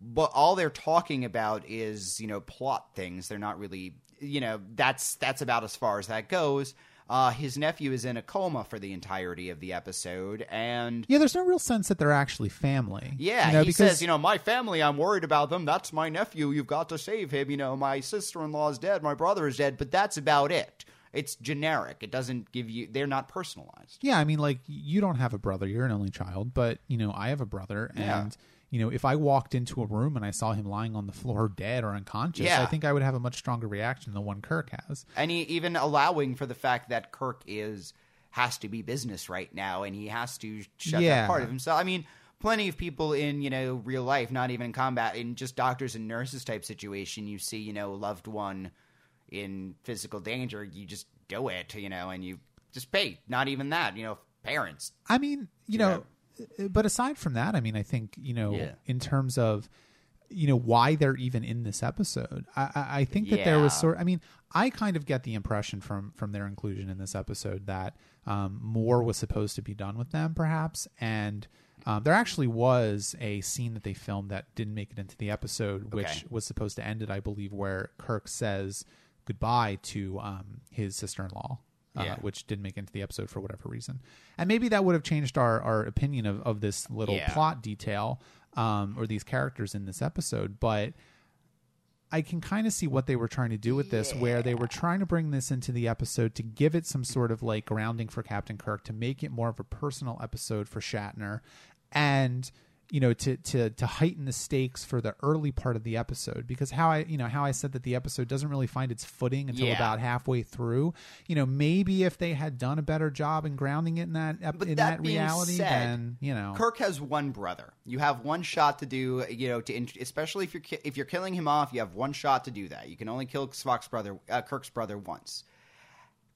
B: But all they're talking about is, you know, plot things. They're not really, you know, that's that's about as far as that goes. Uh, his nephew is in a coma for the entirety of the episode, and
A: Yeah, there's no real sense that they're actually family.
B: yeah,
A: you know,
B: he
A: because
B: says, you know, my family, I'm worried about them. That's my nephew. You've got to save him. You know, my sister in law is dead. My brother is dead. But that's about it. It's generic. It doesn't give you, they're not personalized.
A: Yeah, I mean, like you don't have a brother; you're an only child. But you know, I have a brother,
B: Yeah.
A: You know, if I walked into a room and I saw him lying on the floor dead or unconscious,
B: Yeah.
A: I think I would have a much stronger reaction than the one Kirk has.
B: And he, even allowing for the fact that Kirk is, has to be business right now and he has to shut
A: Yeah.
B: that part of himself. I mean, plenty of people in, you know, real life, not even in combat, in just doctors and nurses type situation, you see, you know, a loved one in physical danger, you just do it, you know, and you just pay. Not even that, you know, parents.
A: I mean, you know, but aside from that, I mean, I think you know,
B: Yeah.
A: in terms of you know why they're even in this episode, I, I, I think that there was sort. I mean, I kind of get the impression from from their inclusion in this episode that um, more was supposed to be done with them, perhaps, and. Um, there actually was a scene that they filmed that didn't make it into the episode, which
B: Okay.
A: was supposed to end it, I believe, where Kirk says goodbye to um, his sister-in-law, uh,
B: Yeah.
A: which didn't make it into the episode for whatever reason. And maybe that would have changed our, our opinion of, of this little
B: Yeah.
A: plot detail um, or these characters in this episode. But I can kind of see what they were trying to do with this, where they were trying to bring this into the episode to give it some sort of like grounding for Captain Kirk, to make it more of a personal episode for Shatner, and you know to to to heighten the stakes for the early part of the episode because how I you know how I said that the episode doesn't really find its footing until
B: Yeah.
A: about halfway through. You know, maybe if they had done a better job in grounding it in that
B: But
A: in
B: that
A: that, reality,
B: said,
A: then you know,
B: Kirk has one brother. You have one shot to do, you know, to especially if you're ki- if you're killing him off, you have one shot to do that. You can only kill Spock's brother, uh, Kirk's brother once.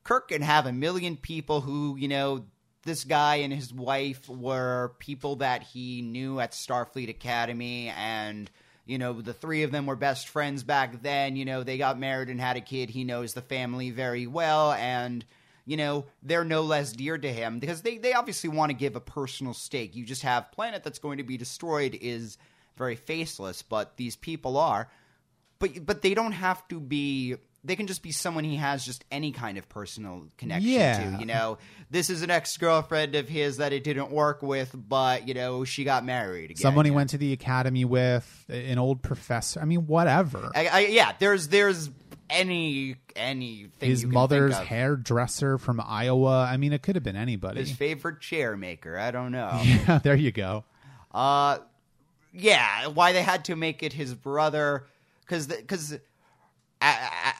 B: Kirk can have a million people who, you know, this guy and his wife were people that he knew at Starfleet Academy and you know the three of them were best friends back then. You know they got married and had a kid. He knows the family very well and you know they're no less dear to him because they, they obviously want to give a personal stake. You just have planet that's going to be destroyed is very faceless but these people are. But but they don't have to be they can just be someone he has just any kind of personal connection
A: Yeah.
B: to you know this is an ex-girlfriend of his that it didn't work with but you know she got married again
A: Someone he
B: know?
A: went to the academy with, an old professor. I mean, whatever.
B: I, I, yeah there's there's any anything
A: His mother's hairdresser from Iowa. I mean, it could have been anybody.
B: his favorite chair maker i don't know
A: yeah, there you go.
B: Uh, yeah, why they had to make it his brother? Because because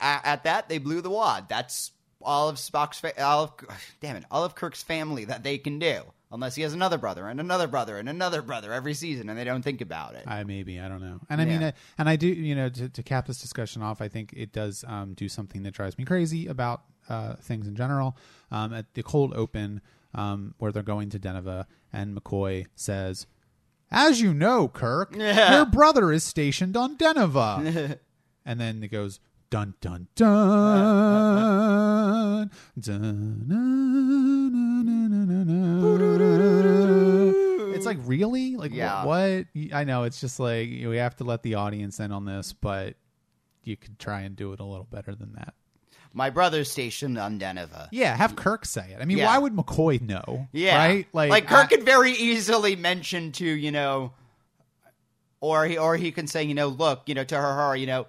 B: at, at that they blew the wad. That's all of Spock's fa- all of, damn it, all of Kirk's family that they can do. Unless he has another brother and another brother and another brother every season, and they don't think about it.
A: I maybe I don't know, and I mean,
B: Yeah.
A: uh, and I do, you know, to, to cap this discussion off, I think it does um, do something that drives me crazy about uh, things in general. Um, at the cold open, um, where they're going to Deneva, and McCoy says, "As you know, Kirk,
B: Yeah.
A: your brother is stationed on Deneva," and then it goes. Dun dun dun. It's like really like
B: Yeah.
A: what? I know it's just like we have to let the audience in on this, but you could try and do it a little better than that.
B: My brother's stationed on Deneva.
A: Yeah, have Kirk say it. I mean,
B: Yeah.
A: why would McCoy know?
B: Yeah,
A: right.
B: like, Kirk
A: I-
B: could very easily mention to you know, or he or he can say you know, look, you know, to her, her, you know,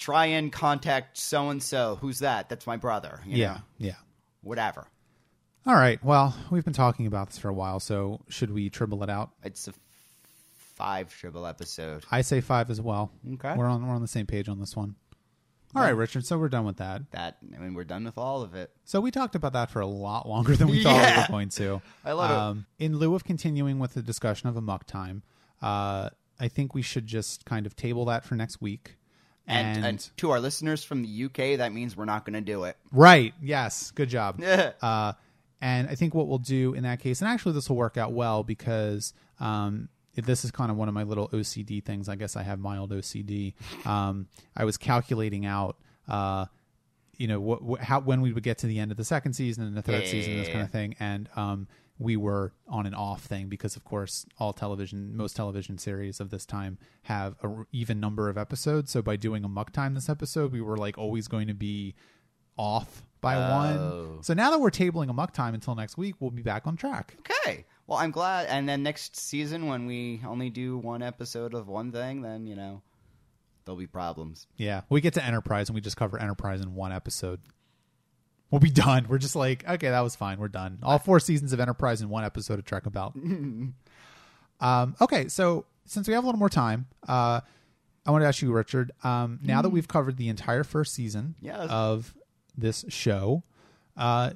B: try and contact so and so. Who's that? That's my brother. You
A: yeah,
B: know,
A: yeah.
B: whatever.
A: All right. Well, we've been talking about this for a while, so should we tribble it out?
B: It's a five tribble episode.
A: I say five as well.
B: Okay.
A: We're on we're on the same page on this one. All right, Richard. So we're done with that.
B: That I mean, we're done with all of it.
A: So we talked about that for a lot longer than we thought we
B: Yeah.
A: were going to.
B: I love it.
A: um, In lieu of continuing with the discussion of Amok Time, uh, I think we should just kind of table that for next week.
B: And,
A: And,
B: and to our listeners from the UK, that means we're not going to do it.
A: right, yes, good job. Uh, and I think what we'll do in that case, and actually this will work out well because um, this is kind of one of my little OCD things. I guess I have mild OCD. Um, I was calculating out, uh, you know, what, what, how when we would get to the end of the second season and the third
B: Yeah,
A: season, this kind of thing, and um, we were on an off thing because, of course, all television, most television series of this time have a r- even number of episodes. So by doing Amok Time this episode, we were like always going to be off by
B: Oh.
A: one. So now that we're tabling Amok Time until next week, we'll be back on track.
B: Okay. Well, I'm glad. And then next season, when we only do one episode of one thing, then you know there'll be problems.
A: Yeah, we get to Enterprise and we just cover Enterprise in one episode. We'll be done. We're just like, okay, that was fine. We're done. All four seasons of Enterprise in one episode of Trek About. um, okay, so since we have a little more time, uh, I want to ask you, Richard. Um, now that we've covered the entire first season
B: Yes.
A: of this show, uh,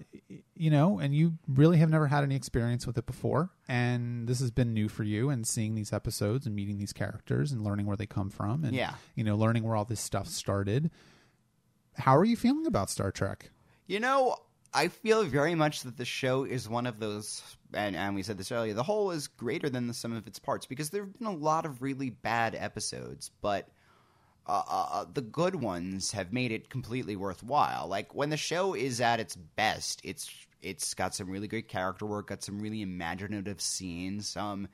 A: you know, and you really have never had any experience with it before, and this has been new for you, and seeing these episodes and meeting these characters and learning where they come from, and
B: Yeah.
A: you know, learning where all this stuff started. How are you feeling about Star Trek?
B: You know, I feel very much that the show is one of those, and, and we said this earlier, the whole is greater than the sum of its parts because there have been a lot of really bad episodes, but uh, uh, the good ones have made it completely worthwhile. Like when the show is at its best, it's it's got some really great character work, got some really imaginative scenes, some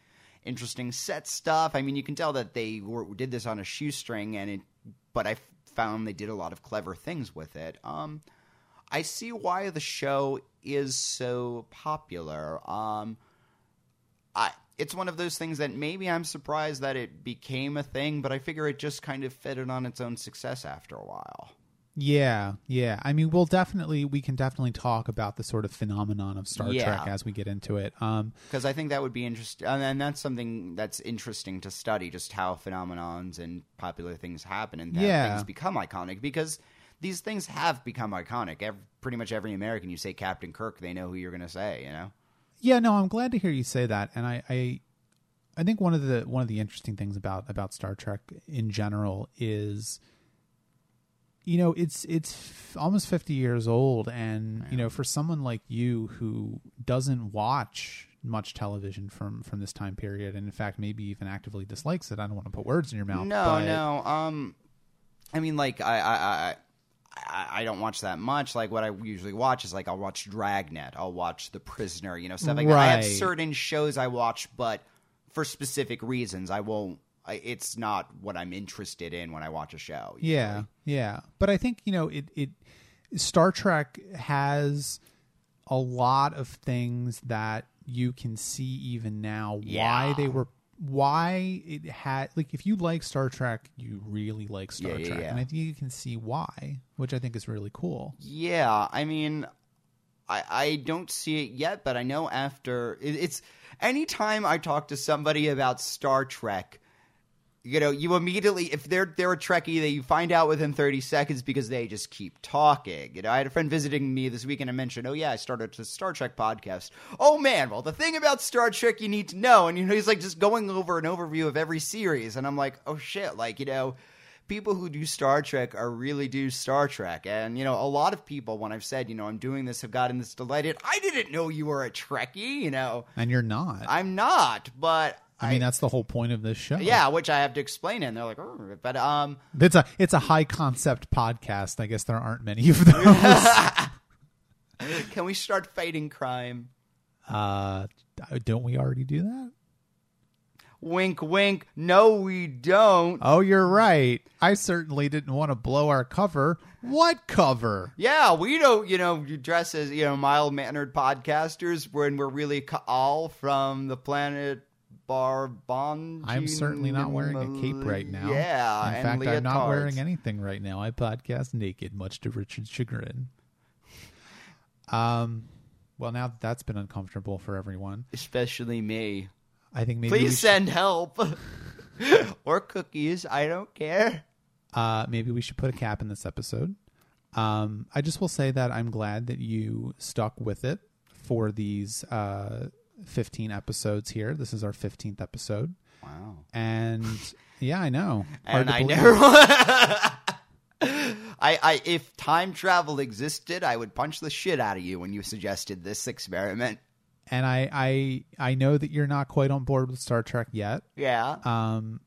B: interesting set stuff. I mean, you can tell that they were, did this on a shoestring, and it, but I found they did a lot of clever things with it. Um, I see why the show is so popular. Um, I it's one of those things that maybe I'm surprised that it became a thing, but I figure it just kind of fitted on its own success after a while.
A: Yeah, yeah. I mean, we'll definitely we can definitely talk about the sort of phenomenon of Star
B: Yeah.
A: Trek as we get into it. Um,
B: Because I think that would be interesting, and and that's something that's interesting to study, just how phenomenons and popular things happen and that
A: Yeah.
B: things become iconic. Because these things have become iconic. Ev pretty much every American, you say Captain Kirk, they know who you're going to say. You know.
A: yeah, no, I'm glad to hear you say that, and I, I, I think one of the one of the interesting things about about Star Trek in general is you know, it's it's f- almost 50 years old and, you know, for someone like you who doesn't watch much television from from this time period and in fact maybe even actively dislikes it. I don't want to put words in your mouth.
B: No,
A: but-
B: no. Um, I mean, like I, I, I, I, I don't watch that much. Like what I usually watch is like I'll watch Dragnet, I'll watch The Prisoner, you know, stuff like that. I have
A: Right.
B: certain shows I watch, but for specific reasons, I won't. I, it's not what I'm interested in when I watch a show.
A: Yeah, yeah. But I think you know it. It Star Trek has a lot of things that you can see even now why they were why it had like if you like Star Trek, you really like Star
B: Yeah, yeah,
A: Trek,
B: yeah.
A: and I think you can see why, which I think is really cool.
B: Yeah, I mean, I I don't see it yet, but I know after it, it's anytime I talk to somebody about Star Trek, you know, you immediately if they're they're a Trekkie, that you find out within thirty seconds because they just keep talking. You know, I had a friend visiting me this weekend and mentioned, "Oh yeah, I started a Star Trek podcast." Oh man, well the thing about Star Trek you need to know, and you know, he's like just going over an overview of every series, and I'm like, oh shit, like you know people who do Star Trek are really do Star Trek. And, you know, a lot of people, when I've said, you know, I'm doing this, have gotten this delighted. I didn't know you were a Trekkie, you know.
A: And you're not. I,
B: I'm not, but.
A: Mean, that's the whole point of this show.
B: yeah, which I have to explain, and they're like, "Oh," but um,
A: it's a it's a high concept podcast. I guess there aren't many of those.
B: can we start fighting crime?
A: uh, don't we already do that?
B: Wink, wink. No, we don't.
A: Oh, you're right. I certainly didn't want to blow our cover. What cover?
B: Yeah, we don't, you know, dress as, you know, mild mannered podcasters when we're really all from the planet Barbon.
A: I'm certainly not wearing a cape right now.
B: Yeah,
A: In fact, I'm not wearing anything right now. I podcast naked, much to Richard's chagrin. Um, well, now that that's been uncomfortable for everyone,
B: Especially me.
A: I think maybe
B: Please
A: should-
B: send help. or cookies. I don't care.
A: uh, maybe we should put a cap in this episode. Um, I just will say that I'm glad that you stuck with it for these uh, 15 episodes here. This is our 15th episode,
B: Wow.
A: and yeah, I know. Hard
B: And I
A: believe.
B: never. I, I, if time travel existed, I would punch the shit out of you when you suggested this experiment.
A: and I, I I know that you're not quite on board with Star Trek yet.
B: Yeah.
A: Um,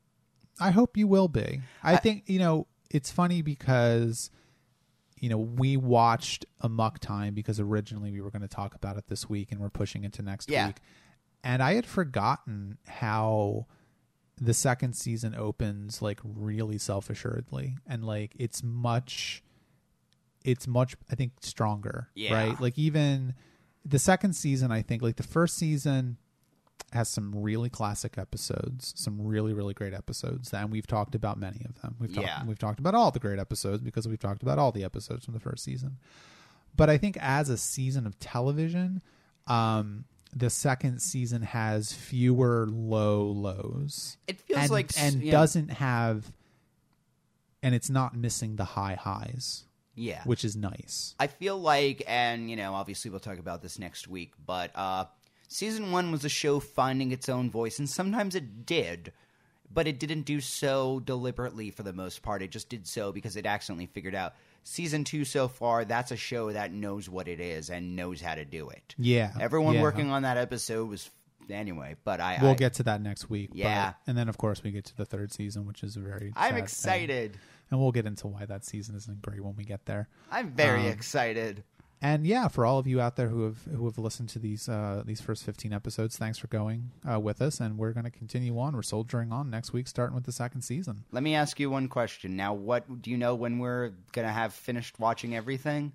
A: I hope you will be. I, think you know it's funny because you know we watched Amok Time because originally we were going to talk about it this week and we're pushing into next
B: Yeah.
A: week, and I had forgotten how the second season opens like really self assuredly and like it's much it's much I think stronger.
B: Yeah.
A: Right? Like even the second season, I think like the first season has some really classic episodes, some really really great episodes, and we've talked about many of them. We've talked
B: Yeah.
A: we've talked about all the great episodes because we've talked about all the episodes from the first season. But I think as a season of television, um, the second season has fewer low lows.
B: It feels
A: and,
B: like
A: and
B: yeah.
A: doesn't have, and it's not missing the high highs,
B: Yeah.
A: which is nice.
B: I feel like, and you know, obviously we'll talk about this next week, but uh, season one was a show finding its own voice, and sometimes it did, but it didn't do so deliberately for the most part. It just did so because it accidentally figured out. Season two so far, that's a show that knows what it is and knows how to do it.
A: Yeah,
B: Everyone
A: yeah.
B: working on that episode was anyway, but I
A: We'll
B: I,
A: get to that next week. but-
B: Yeah.
A: and then of course we get to the third season, which is a very.
B: I'm
A: thing.
B: excited.
A: and we'll get into why that season isn't great when we get there.
B: I'm very
A: Um,
B: excited.
A: And yeah, for all of you out there who have who have listened to these uh, these first fifteen episodes, thanks for going uh, with us, and we're going to continue on. We're soldiering on next week, starting with the second season.
B: Let me ask you one question. Now, what do you know when we're gonna have finished watching everything?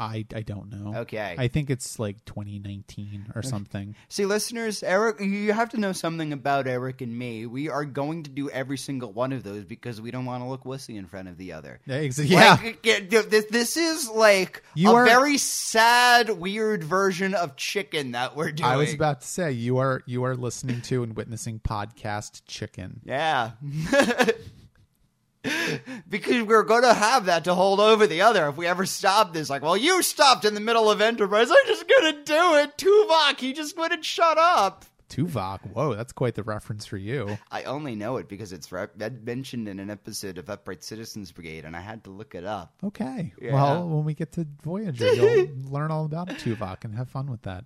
A: I I don't know.
B: Okay.
A: I think it's like 2019 or something.
B: See, listeners, Eric, you have to know something about Eric and me. We are going to do every single one of those because we don't want to look wussy in front of the other.
A: Ex- Yeah,
B: Like, this, this is like
A: You
B: a
A: are-
B: very sad, weird version of chicken that we're doing.
A: I was about to say you are you are listening to and witnessing podcast chicken.
B: Yeah. because we're going to have that to hold over the other if we ever stop this. Like, well, you stopped in the middle of Enterprise. I'm just going to do it. Tuvok, he just wouldn't shut up.
A: Tuvok. Whoa, that's quite the reference for you.
B: I only know it because it's re- mentioned in an episode of Upright Citizens Brigade, and I had to look it up.
A: Okay.
B: Yeah.
A: Well, when we get to Voyager, you'll learn all about Tuvok and have fun with that.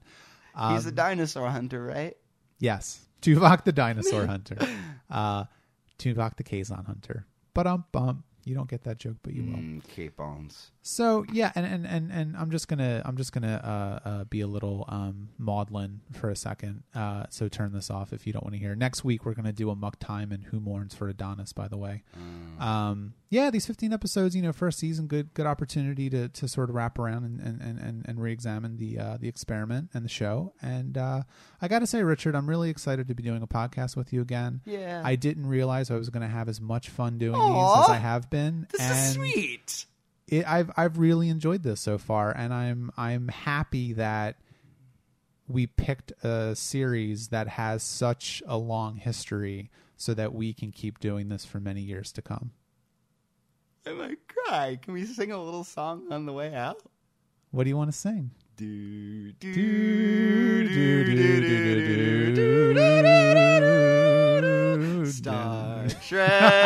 B: He's a
A: Um,
B: dinosaur hunter, right?
A: Yes. Tuvok the dinosaur hunter. Uh, Tuvok the Kazon hunter. But um bump. You don't get that joke, but you will.
B: Mm, capons.
A: So yeah, and, and, and, and I'm just gonna I'm just gonna uh, uh, be a little um, maudlin for a second. Uh, so turn this off if you don't want to hear. Next week we're gonna do Amok Time and who mourns for Adonis. By the way, um, yeah, these 15 episodes, you know, first season, good good opportunity to, to sort of wrap around and and, and, and, re-examine the uh, the experiment and the show. And uh, I got to say, Richard, I'm really excited to be doing a podcast with you again.
B: Yeah.
A: I didn't realize I was going to have as much fun doing
B: Aw.
A: these as I have been.
B: This is sweet.
A: it, I've I've really enjoyed this so far, and I'm I'm happy that we picked a series that has such a long history, so that we can keep doing this for many years to come.
B: I might cry. Can we sing a little song on the way out?
A: What do you want to sing?
B: Do, do,
A: Do, do, do, do, do, do, do.
B: Star Trek.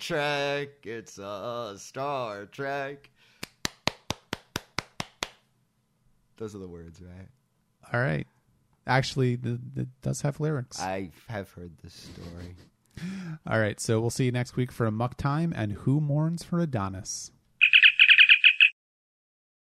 B: Trek. It's a Star Trek. Those are the words, right?
A: All right. Actually, the, the does have lyrics.
B: I have heard this story.
A: All right. So we'll see you next week for Amok Time and who mourns for Adonis.